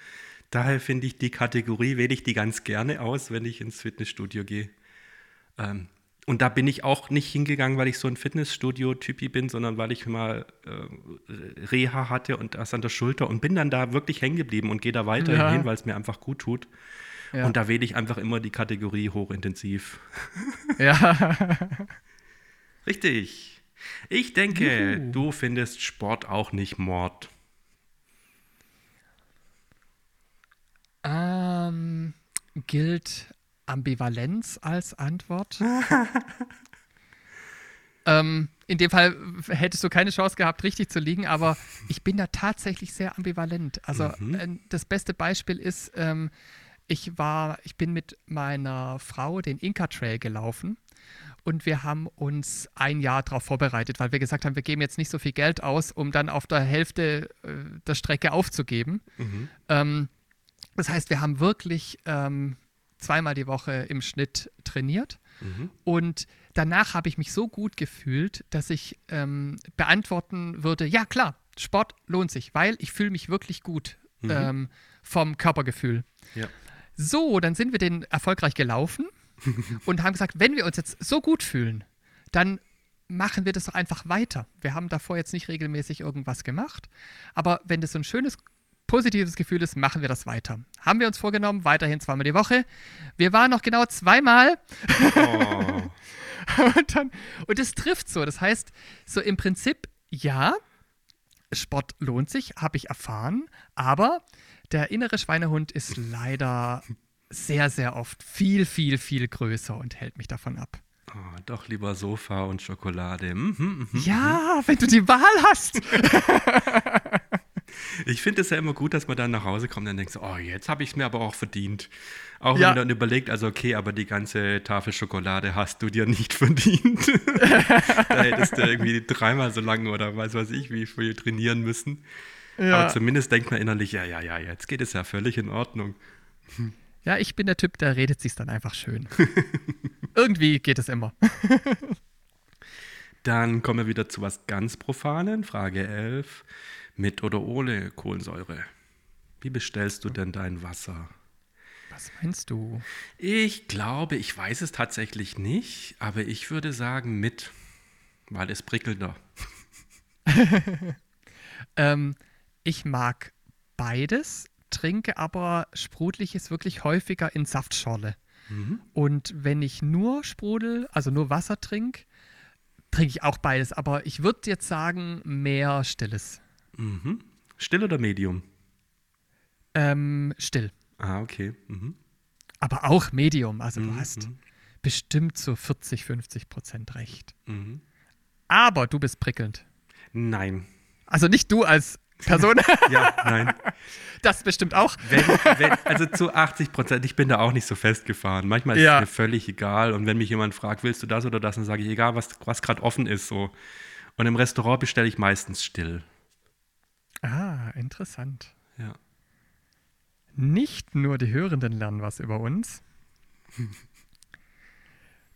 Daher finde ich die Kategorie, wähle ich die ganz gerne aus, wenn ich ins Fitnessstudio gehe. Ähm, und da bin ich auch nicht hingegangen, weil ich so ein Fitnessstudio-Typi bin, sondern weil ich mal äh, Reha hatte und das an der Schulter und bin dann da wirklich hängen geblieben und gehe da weiterhin Ja. hin, weil es mir einfach gut tut. Ja. Und da wähle ich einfach immer die Kategorie hochintensiv. ja. Richtig. Ich denke, Juhu. du findest Sport auch nicht Mord. ähm, gilt Ambivalenz als Antwort? ähm, in dem Fall hättest du keine Chance gehabt, richtig zu liegen, aber ich bin da tatsächlich sehr ambivalent. Also Mhm. äh, das beste Beispiel ist, ähm, ich war, ich bin mit meiner Frau den Inca Trail gelaufen und wir haben uns ein Jahr darauf vorbereitet, weil wir gesagt haben, wir geben jetzt nicht so viel Geld aus, um dann auf der Hälfte äh, der Strecke aufzugeben. Ähm, das heißt, wir haben wirklich ähm, zweimal die Woche im Schnitt trainiert. Und danach habe ich mich so gut gefühlt, dass ich ähm, beantworten würde, ja klar, Sport lohnt sich, weil ich fühle mich wirklich gut ähm, vom Körpergefühl. Ja. So, dann sind wir den erfolgreich gelaufen und haben gesagt, wenn wir uns jetzt so gut fühlen, dann machen wir das doch einfach weiter. Wir haben davor jetzt nicht regelmäßig irgendwas gemacht, aber wenn das so ein schönes, positives Gefühl ist, machen wir das weiter. Haben wir uns vorgenommen, weiterhin zweimal die Woche. Wir waren noch genau zweimal Oh. und dann, und es trifft so. Das heißt, so im Prinzip, ja, Sport lohnt sich, habe ich erfahren, aber der innere Schweinehund ist leider sehr, sehr oft viel, viel, viel größer und hält mich davon ab. oh, doch lieber Sofa und Schokolade. Mhm, mhm. Ja, wenn du die Wahl hast. Ich finde es ja immer gut, dass man dann nach Hause kommt und dann denkt, so, oh, jetzt habe ich es mir aber auch verdient. Auch Ja. wenn man dann überlegt, also okay, aber die ganze Tafel Schokolade hast du dir nicht verdient. da hättest du irgendwie dreimal so lange oder weiß was ich, wie viel trainieren müssen. Aber zumindest denkt man innerlich, ja, ja, ja, jetzt geht es ja völlig in Ordnung. Ja, ich bin der Typ, der redet sich dann einfach schön. Irgendwie geht es immer. Dann kommen wir wieder zu was ganz Profanen. Frage 11. Mit oder ohne Kohlensäure? Wie bestellst du denn dein Wasser? Was meinst du? Ich glaube, ich weiß es tatsächlich nicht, aber ich würde sagen mit, weil es prickelnder. Ähm, ich mag beides, trinke aber Sprudeliges wirklich häufiger in Saftschorle. Und wenn ich nur Sprudel, also nur Wasser trinke, trinke ich auch beides. Aber ich würde jetzt sagen, mehr Stilles. Mhm. Still oder Medium? Ähm, still. Ah, okay. Mhm. Aber auch Medium. Also du Mhm, hast mhm. bestimmt so 40, 50 Prozent recht. Mhm. Aber du bist prickelnd. Nein. Also nicht du als Person, Ja, nein. das bestimmt auch. Wenn, wenn, also zu 80 Prozent, ich bin da auch nicht so festgefahren. Manchmal ist Ja. es mir völlig egal. Und wenn mich jemand fragt, willst du das oder das, dann sage ich, egal, was, was gerade offen ist. So. Und im Restaurant bestelle ich meistens still. Ah, interessant. Ja. Nicht nur die Hörenden lernen was über uns,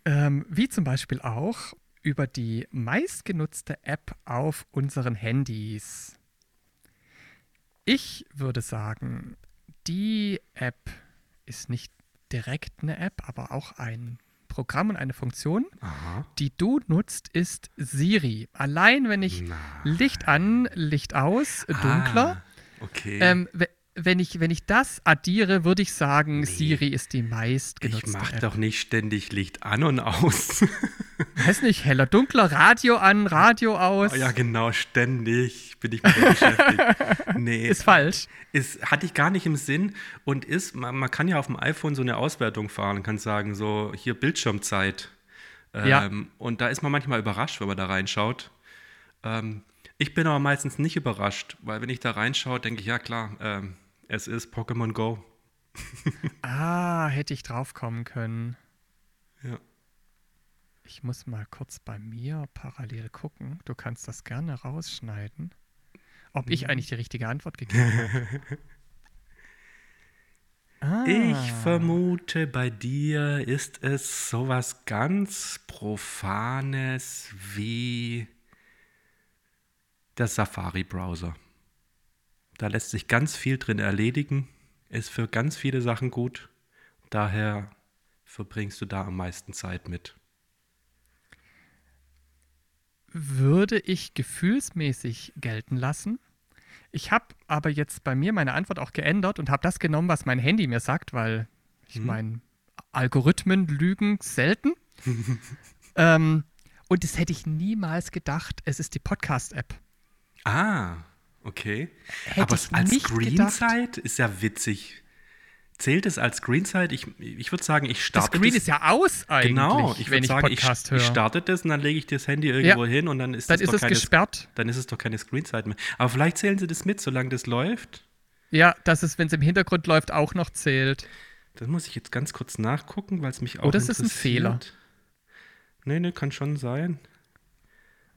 ähm, wie zum Beispiel auch über die meistgenutzte App auf unseren Handys. Ich würde sagen, die App ist nicht direkt eine App, aber auch ein Programm und eine Funktion, Aha. die du nutzt, ist Siri. Allein wenn ich Nein. Licht an, Licht aus, dunkler. Ah, okay. Ähm, wenn, ich, wenn ich das addiere, würde ich sagen, Nee. Siri ist die ich meistgenutzte mache App. doch nicht ständig Licht an und aus. Weiß nicht, heller, dunkler, Radio an, Radio aus. Oh ja, genau, ständig bin ich mit der beschäftigt. Nee, Ist falsch. ist, hatte ich gar nicht im Sinn und ist, man, man kann ja auf dem iPhone so eine Auswertung fahren, kann sagen, so hier Bildschirmzeit. Ähm, Ja. Und da ist man manchmal überrascht, wenn man da reinschaut. Ähm, ich bin aber meistens nicht überrascht, weil wenn ich da reinschaue, denke ich, ja klar, ähm, es ist Pokémon Go. Ah, hätte ich drauf kommen können. Ja. Ich muss mal kurz bei mir parallel gucken. Du kannst das gerne rausschneiden. Ob Mhm. ich eigentlich die richtige Antwort gegeben habe. Ah, Ich vermute, bei dir ist es sowas ganz Profanes wie der Safari-Browser. Da lässt sich ganz viel drin erledigen, ist für ganz viele Sachen gut. Daher verbringst du da am meisten Zeit mit. würde ich gefühlsmäßig gelten lassen. Ich habe aber jetzt bei mir meine Antwort auch geändert und habe das genommen, was mein Handy mir sagt, weil ich Mhm. meine, Algorithmen lügen selten. ähm, und das hätte ich niemals gedacht. Es ist die Podcast-App. Ah, okay. Hätte Aber ich als Screenzeit ist ja witzig. Zählt es als Screenzeit? Ich, ich würde sagen, ich Das starte Screen ist ja aus eigentlich, Genau, ich würde ich sagen, ich, ich höre. starte das und dann lege ich das Handy irgendwo hin und dann ist, Dann das ist doch es keine, gesperrt. dann ist es doch keine Screenzeit mehr. Aber vielleicht zählen sie das mit, solange das läuft. Ja, dass es, wenn es im Hintergrund läuft, auch noch zählt. Das muss ich jetzt ganz kurz nachgucken, weil es mich auch Oh, das ist ein interessiert. Fehler. Nee, nee, kann schon sein.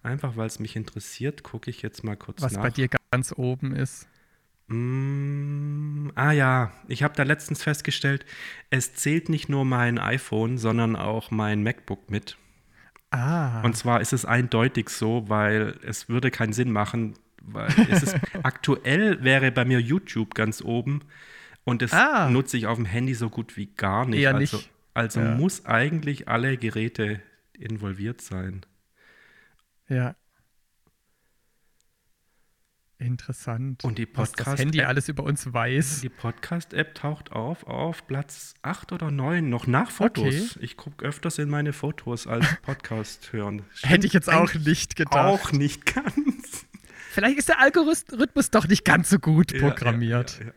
Einfach weil es mich interessiert, gucke ich jetzt mal kurz Was nach. bei dir ganz oben ist. Mm, ah ja, ich habe da letztens festgestellt, es zählt nicht nur mein iPhone, sondern auch mein MacBook mit. Ah. Und zwar ist es eindeutig so, weil es würde keinen Sinn machen, weil es ist aktuell wäre bei mir YouTube ganz oben und das Ah. nutze ich auf dem Handy so gut wie gar nicht. Eher also nicht. also Ja. muss eigentlich alle Geräte involviert sein. Ja. Interessant. Und die was das Podcast- Handy App- alles über uns weiß. Die Podcast-App taucht auf auf Platz 8 oder 9, noch nach Fotos. Okay. Ich gucke öfters in meine Fotos als Podcast hören. Hätte ich jetzt auch nicht gedacht. Auch nicht ganz. Vielleicht ist der Algorithmus doch nicht ganz so gut programmiert. Ja, ja, ja.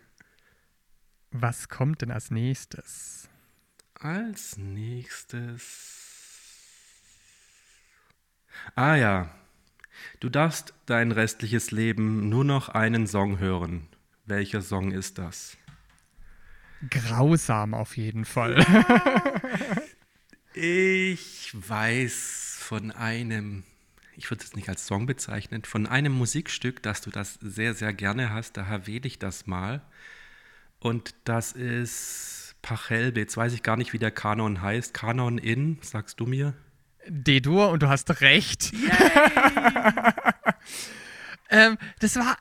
Was kommt denn als nächstes? Als nächstes. Ah ja. Du darfst dein restliches Leben nur noch einen Song hören. Welcher Song ist das? Grausam auf jeden Fall. Ich weiß von einem, ich würde es nicht als Song bezeichnen, von einem Musikstück, dass du das sehr, sehr gerne hast. Daher wähle ich das mal. Und das ist Pachelbe. Jetzt weiß ich gar nicht, wie der Kanon heißt. Kanon in, sagst du mir? D-Dur und du hast recht. ähm, das war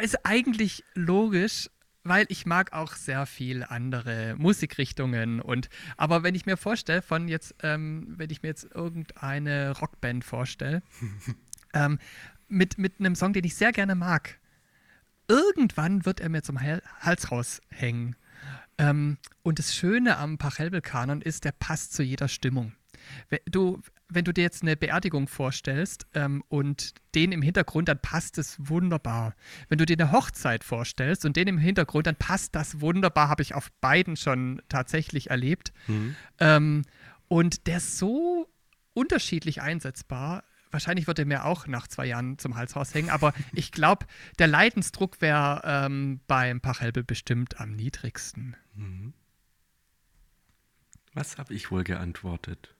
ist eigentlich logisch, weil ich mag auch sehr viel andere Musikrichtungen und aber wenn ich mir vorstelle, von jetzt, ähm, wenn ich mir jetzt irgendeine Rockband vorstelle, ähm, mit, mit einem Song, den ich sehr gerne mag, irgendwann wird er mir zum Hals raushängen. Ähm, und das Schöne am Pachelbel-Kanon ist, der passt zu jeder Stimmung. Wenn du, wenn du dir jetzt eine Beerdigung vorstellst ähm, und den im Hintergrund, dann passt es wunderbar. Wenn du dir eine Hochzeit vorstellst und den im Hintergrund, dann passt das wunderbar, habe ich auf beiden schon tatsächlich erlebt. Mhm. Ähm, und der ist so unterschiedlich einsetzbar. Wahrscheinlich wird er mir auch nach zwei Jahren zum Hals raushängen, aber ich glaube, der Leidensdruck wäre ähm, beim Pachelbel bestimmt am niedrigsten. Mhm. Was habe ich wohl geantwortet?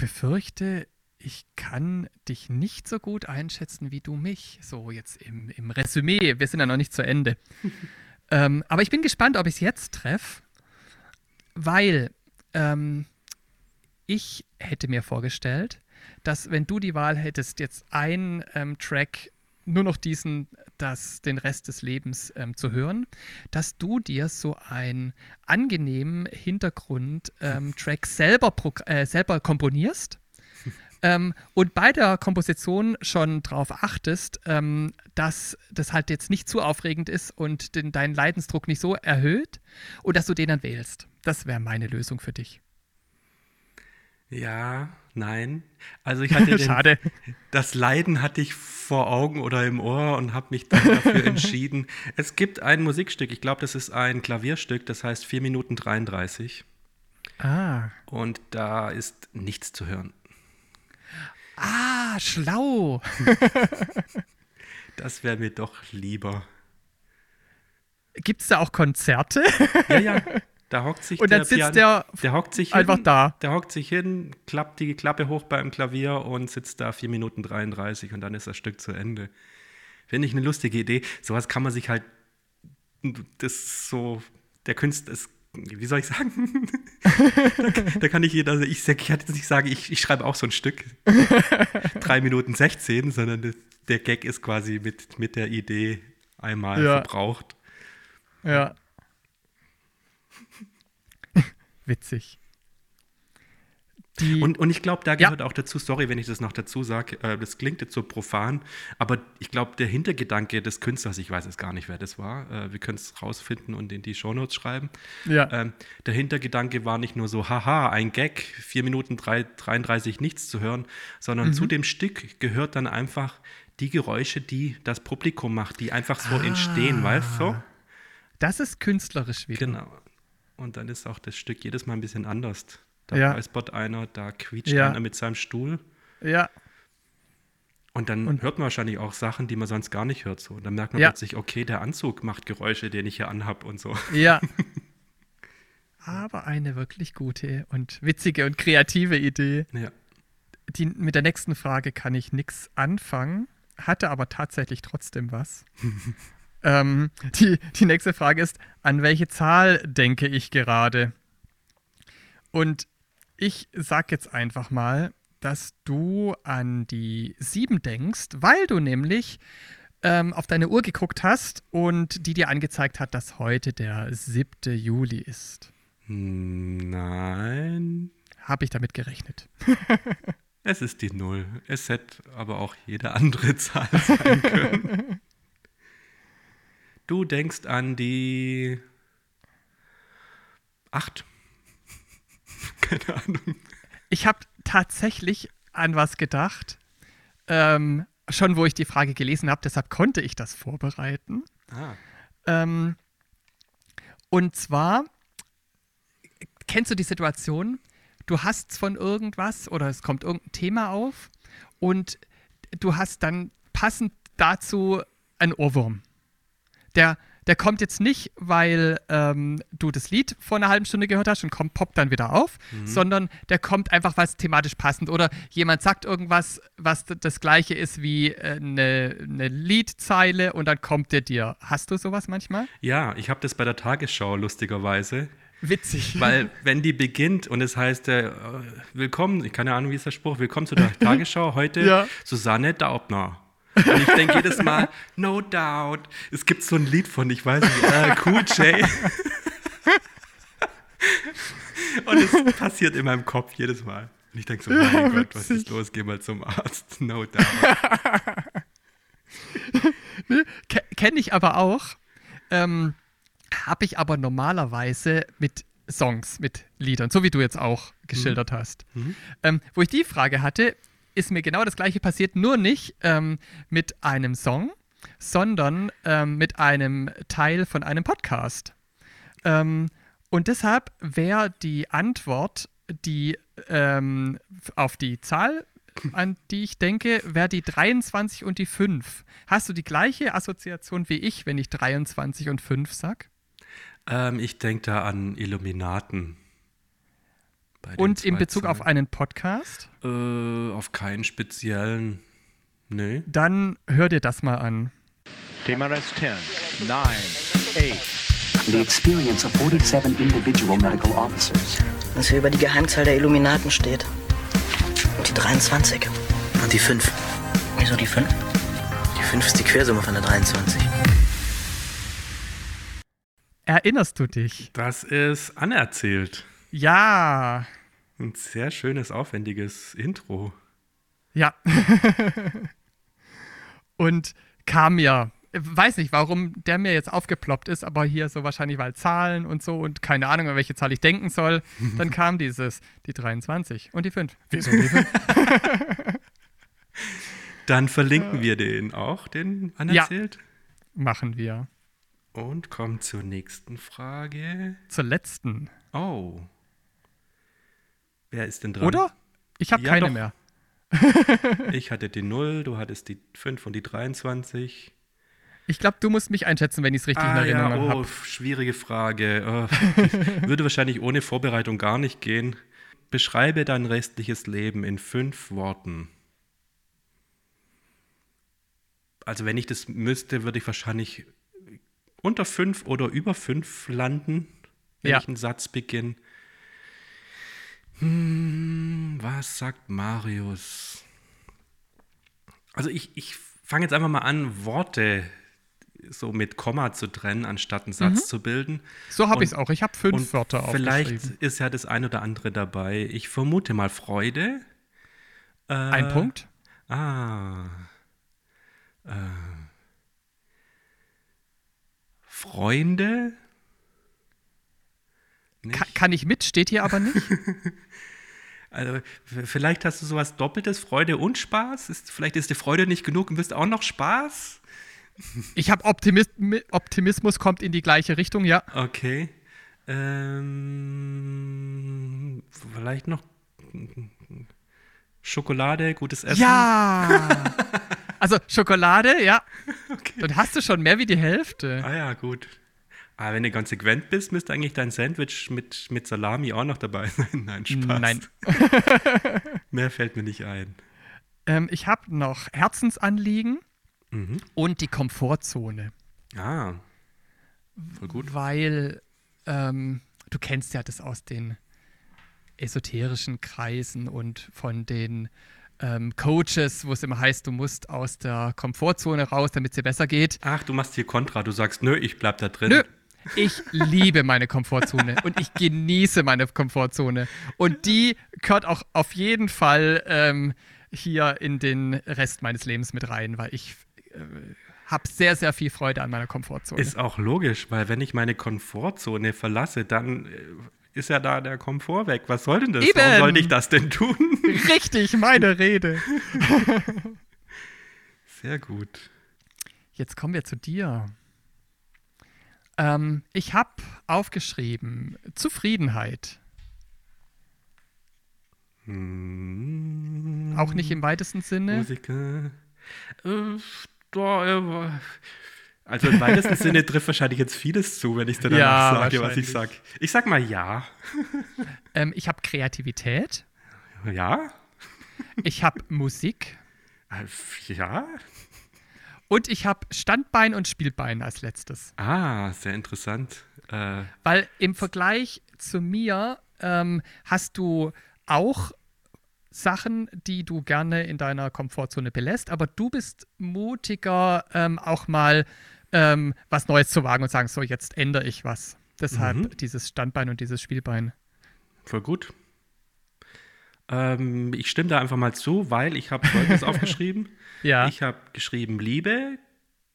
Ich befürchte, ich kann dich nicht so gut einschätzen wie du mich. So jetzt im, im Resümee. Wir sind ja noch nicht zu Ende. ähm, aber ich bin gespannt, ob ich es jetzt treffe, weil ähm, ich hätte mir vorgestellt, dass wenn du die Wahl hättest, jetzt einen ähm, Track nur noch diesen, das, den Rest des Lebens ähm, zu hören, dass du dir so einen angenehmen Hintergrund-Track ähm, selber, äh, selber komponierst. Ähm, und bei der Komposition schon darauf achtest, ähm, dass das halt jetzt nicht zu aufregend ist und den, deinen Leidensdruck nicht so erhöht und dass du den dann wählst. Das wäre meine Lösung für dich. Ja, nein. Also ich hatte den, das Leiden hatte ich vor Augen oder im Ohr und habe mich dann dafür entschieden. Es gibt ein Musikstück, ich glaube, das ist ein Klavierstück, das heißt 4 Minuten 33. Ah. Und da ist nichts zu hören. Ah, schlau. das wäre mir doch lieber. Gibt es da auch Konzerte? Ja, ja. Da hockt sich und dann der sitzt der, der hockt sich einfach hin, da. Der hockt sich hin, klappt die Klappe hoch beim Klavier und sitzt da 4 Minuten 33 und dann ist das Stück zu Ende. Finde ich eine lustige Idee. Sowas kann man sich halt, das so, der Künstler ist, wie soll ich sagen? da, da, kann ich jeder, also ich, ich hatte nicht sagen, ich, ich schreibe auch so ein Stück. 3 Minuten 16, sondern der Gag ist quasi mit, mit der Idee einmal ja. verbraucht. Ja. Witzig. und, und ich glaube, da gehört ja. auch dazu, sorry, wenn ich das noch dazu sage, äh, das klingt jetzt so profan, aber ich glaube, der Hintergedanke des Künstlers, ich weiß es gar nicht, wer das war, äh, wir können es rausfinden und in die Shownotes schreiben. Ja. Ähm, der Hintergedanke war nicht nur so, haha, ein Gag, 4 Minuten 3, 33 nichts zu hören, sondern mhm. zu dem Stück gehört dann einfach die Geräusche, die das Publikum macht, die einfach so ah. entstehen, weißt du? Das ist künstlerisch wieder. Genau. Und dann ist auch das Stück jedes Mal ein bisschen anders. Da ja. räuspert einer, da quietscht ja. einer mit seinem Stuhl. Ja. Und dann und hört man wahrscheinlich auch Sachen, die man sonst gar nicht hört. So. Und dann merkt man ja. plötzlich, okay, der Anzug macht Geräusche, den ich hier anhab und so. Ja. Aber eine wirklich gute und witzige und kreative Idee. Ja. Die, mit der nächsten Frage kann ich nichts anfangen, hatte aber tatsächlich trotzdem was. Ähm, die, die nächste Frage ist, an welche Zahl denke ich gerade? Und ich sag jetzt einfach mal, dass du an die 7 denkst, weil du nämlich ähm, auf deine Uhr geguckt hast und die dir angezeigt hat, dass heute der 7. Juli ist. Nein. Habe ich damit gerechnet. es ist die 0. Es hätte aber auch jede andere Zahl sein können. Du denkst an die acht. Keine Ahnung. Ich habe tatsächlich an was gedacht. Ähm, schon wo ich die Frage gelesen habe, deshalb konnte ich das vorbereiten. Ah. Ähm, und zwar, kennst du die Situation, du hast von irgendwas oder es kommt irgendein Thema auf und du hast dann passend dazu einen Ohrwurm der, der kommt jetzt nicht, weil ähm, du das Lied vor einer halben Stunde gehört hast und kommt, poppt dann wieder auf, mhm. sondern der kommt einfach, weil es thematisch passend oder jemand sagt irgendwas, was das gleiche ist wie äh, eine, eine Liedzeile und dann kommt der dir. Hast du sowas manchmal? Ja, ich habe das bei der Tagesschau lustigerweise. Witzig. Weil, wenn die beginnt und es heißt, äh, willkommen, ich keine Ahnung, wie ist der Spruch, willkommen zu der Tagesschau, heute ja. Susanne Daubner. Und ich denke jedes Mal, no doubt. Es gibt so ein Lied von, ich weiß nicht, äh, Cool J. Und es passiert in meinem Kopf jedes Mal. Und ich denke so, mein ja, Gott, was ist los? Geh mal zum Arzt. No doubt. ne? Kenne ich aber auch. Ähm, Habe ich aber normalerweise mit Songs, mit Liedern, so wie du jetzt auch geschildert mhm. hast. Mhm. Ähm, wo ich die Frage hatte, ist mir genau das gleiche passiert, nur nicht ähm, mit einem Song, sondern ähm, mit einem Teil von einem Podcast. Ähm, und deshalb wäre die Antwort, die ähm, auf die Zahl, an die ich denke, wäre die 23 und die 5. Hast du die gleiche Assoziation wie ich, wenn ich 23 und 5 sag? Ähm, ich denke da an Illuminaten. Und in Bezug Zahlen. auf einen Podcast? Äh, auf keinen speziellen. Nee. Dann hör dir das mal an. TMRS 10, 9, 8. The experience of 47 individual medical officers. Was hier über die Geheimzahl der Illuminaten steht. Und die 23. Und die 5. Wieso die 5? Die 5 ist die Quersumme von der 23. Erinnerst du dich? Das ist anerzählt. Ja. Ein sehr schönes, aufwendiges Intro. Ja. Und kam ja weiß nicht, warum der mir jetzt aufgeploppt ist, aber hier so wahrscheinlich, weil Zahlen und so und keine Ahnung, an welche Zahl ich denken soll. Dann kam dieses, die 23 und die 5. Wieso die 5? Dann verlinken wir den auch, den anerzählt. Ja, machen wir. Und kommen zur nächsten Frage. Zur letzten. Oh. Wer ist denn dran? Oder? Ich habe ja, keine doch. mehr. ich hatte die 0, du hattest die 5 und die 23. Ich glaube, du musst mich einschätzen, wenn ich es richtig ah, in Erinnerung ja, oh, habe. Schwierige Frage. Oh, würde wahrscheinlich ohne Vorbereitung gar nicht gehen. Beschreibe dein restliches Leben in fünf Worten. Also wenn ich das müsste, würde ich wahrscheinlich unter fünf oder über fünf landen, wenn ja. ich einen Satz beginne. Hm, was sagt Marius? Also ich, ich fange jetzt einfach mal an, Worte so mit Komma zu trennen, anstatt einen Satz mhm. zu bilden. So habe ich es auch. Ich habe fünf Wörter Vielleicht ist ja das ein oder andere dabei. Ich vermute mal Freude. Äh, ein Punkt. Ah. Äh, Freunde. Ka kann ich mit, steht hier aber nicht. Also vielleicht hast du sowas Doppeltes, Freude und Spaß. Ist, vielleicht ist die Freude nicht genug und wirst auch noch Spaß. Ich habe Optimis Optimismus kommt in die gleiche Richtung, ja. Okay. Ähm, vielleicht noch Schokolade, gutes Essen. Ja! also Schokolade, ja. Okay. Dann hast du schon mehr wie die Hälfte. Ah ja, gut. Aber wenn du konsequent bist, müsste eigentlich dein Sandwich mit, mit Salami auch noch dabei sein. Nein, Spaß. Nein. mehr fällt mir nicht ein. Ähm, ich habe noch Herzensanliegen. Mhm. Und die Komfortzone. Ah, voll gut. Weil ähm, du kennst ja das aus den esoterischen Kreisen und von den ähm, Coaches, wo es immer heißt, du musst aus der Komfortzone raus, damit es dir besser geht. Ach, du machst hier Kontra, du sagst, nö, ich bleib da drin. Nö, ich liebe meine Komfortzone und ich genieße meine Komfortzone. Und die gehört auch auf jeden Fall ähm, hier in den Rest meines Lebens mit rein, weil ich äh, habe sehr, sehr viel Freude an meiner Komfortzone. Ist auch logisch, weil wenn ich meine Komfortzone verlasse, dann äh, ist ja da der Komfort weg. Was soll denn das? Eben. Warum sollte ich das denn tun? Richtig, meine Rede. Sehr gut. Jetzt kommen wir zu dir. Ähm, ich habe aufgeschrieben Zufriedenheit. Hm. Auch nicht im weitesten Sinne. Musiker. Äh, also im weitesten Sinne trifft wahrscheinlich jetzt vieles zu, wenn ich dann ja, sage, was ich sage. Ich sag mal ja. Ähm, ich habe Kreativität. Ja. Ich habe Musik. Äh, ja. Und ich habe Standbein und Spielbein als letztes. Ah, sehr interessant. Äh, Weil im Vergleich zu mir ähm, hast du auch Sachen, die du gerne in deiner Komfortzone belässt, aber du bist mutiger, ähm, auch mal ähm, was Neues zu wagen und sagen, so, jetzt ändere ich was. Deshalb Mhm. dieses Standbein und dieses Spielbein. Voll gut. Ähm, ich stimme da einfach mal zu, weil ich habe Folgendes aufgeschrieben. Ja. Ich habe geschrieben Liebe,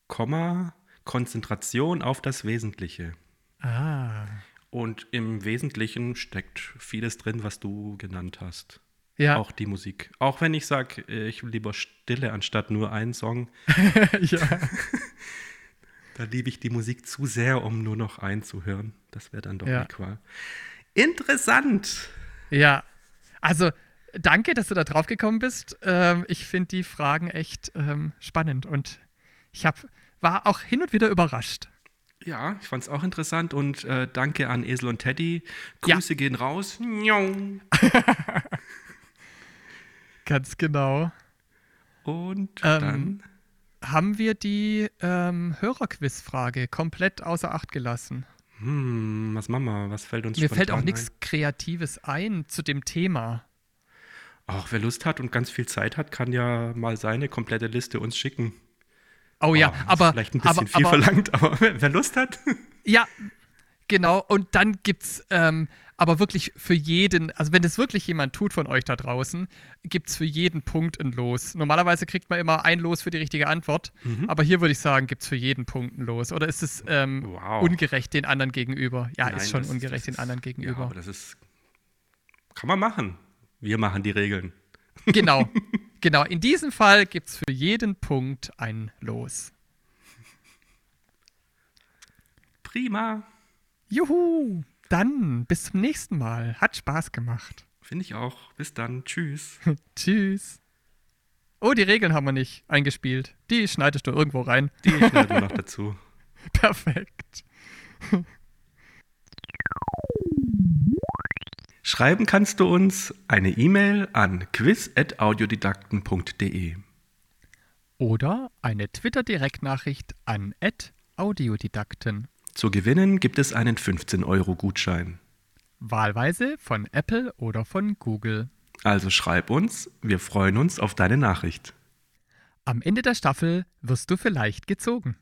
Komma, Konzentration auf das Wesentliche. ah. Und im Wesentlichen steckt vieles drin, was du genannt hast. Ja. Auch die Musik. Auch wenn ich sage, ich will lieber Stille anstatt nur einen Song, ja. da liebe ich die Musik zu sehr, um nur noch einen zu hören. Das wäre dann doch Ja. eine Qual. Interessant. Ja. Also, danke, dass du da drauf gekommen bist. Ähm, ich finde die Fragen echt ähm, spannend und ich hab, war auch hin und wieder überrascht. Ja, ich fand es auch interessant und äh, danke an Esel und Teddy. Ja. Grüße gehen raus. Ganz genau. Und Ähm, dann. Haben wir die ähm, Hörerquizfrage komplett außer Acht gelassen? Hm, was machen wir? Was fällt uns Mir fällt auch nichts Kreatives ein zu dem Thema. Ach, wer Lust hat und ganz viel Zeit hat, kann ja mal seine komplette Liste uns schicken. Oh ja, ist aber. Vielleicht ein bisschen aber, viel aber, verlangt, aber wer Lust hat. Ja, genau. Und dann gibt's ähm, aber wirklich für jeden, also wenn das wirklich jemand tut von euch da draußen, gibt's für jeden Punkt ein Los. Normalerweise kriegt man immer ein Los für die richtige Antwort, Mhm. aber hier würde ich sagen, gibt's für jeden Punkt ein Los. Oder ist es ähm, Wow. ungerecht den anderen gegenüber? Ja, Nein, ist schon ungerecht das den anderen ist- Ja, gegenüber. aber das ist. Kann man machen. Wir machen die Regeln. genau. Genau. In diesem Fall gibt's für jeden Punkt ein Los. Prima. Juhu! Dann bis zum nächsten Mal. Hat Spaß gemacht. Finde ich auch. Bis dann. Tschüss. Tschüss. Oh, die Regeln haben wir nicht eingespielt. Die schneidest du irgendwo rein. Die schneiden wir noch dazu. Perfekt. Schreiben kannst du uns eine E-Mail an quiz.audiodidakten.de. Oder eine Twitter-Direktnachricht an @audiodidakten. Zu gewinnen gibt es einen 15-Euro-Gutschein. Wahlweise von Apple oder von Google. Also schreib uns, wir freuen uns auf deine Nachricht. Am Ende der Staffel wirst du vielleicht gezogen.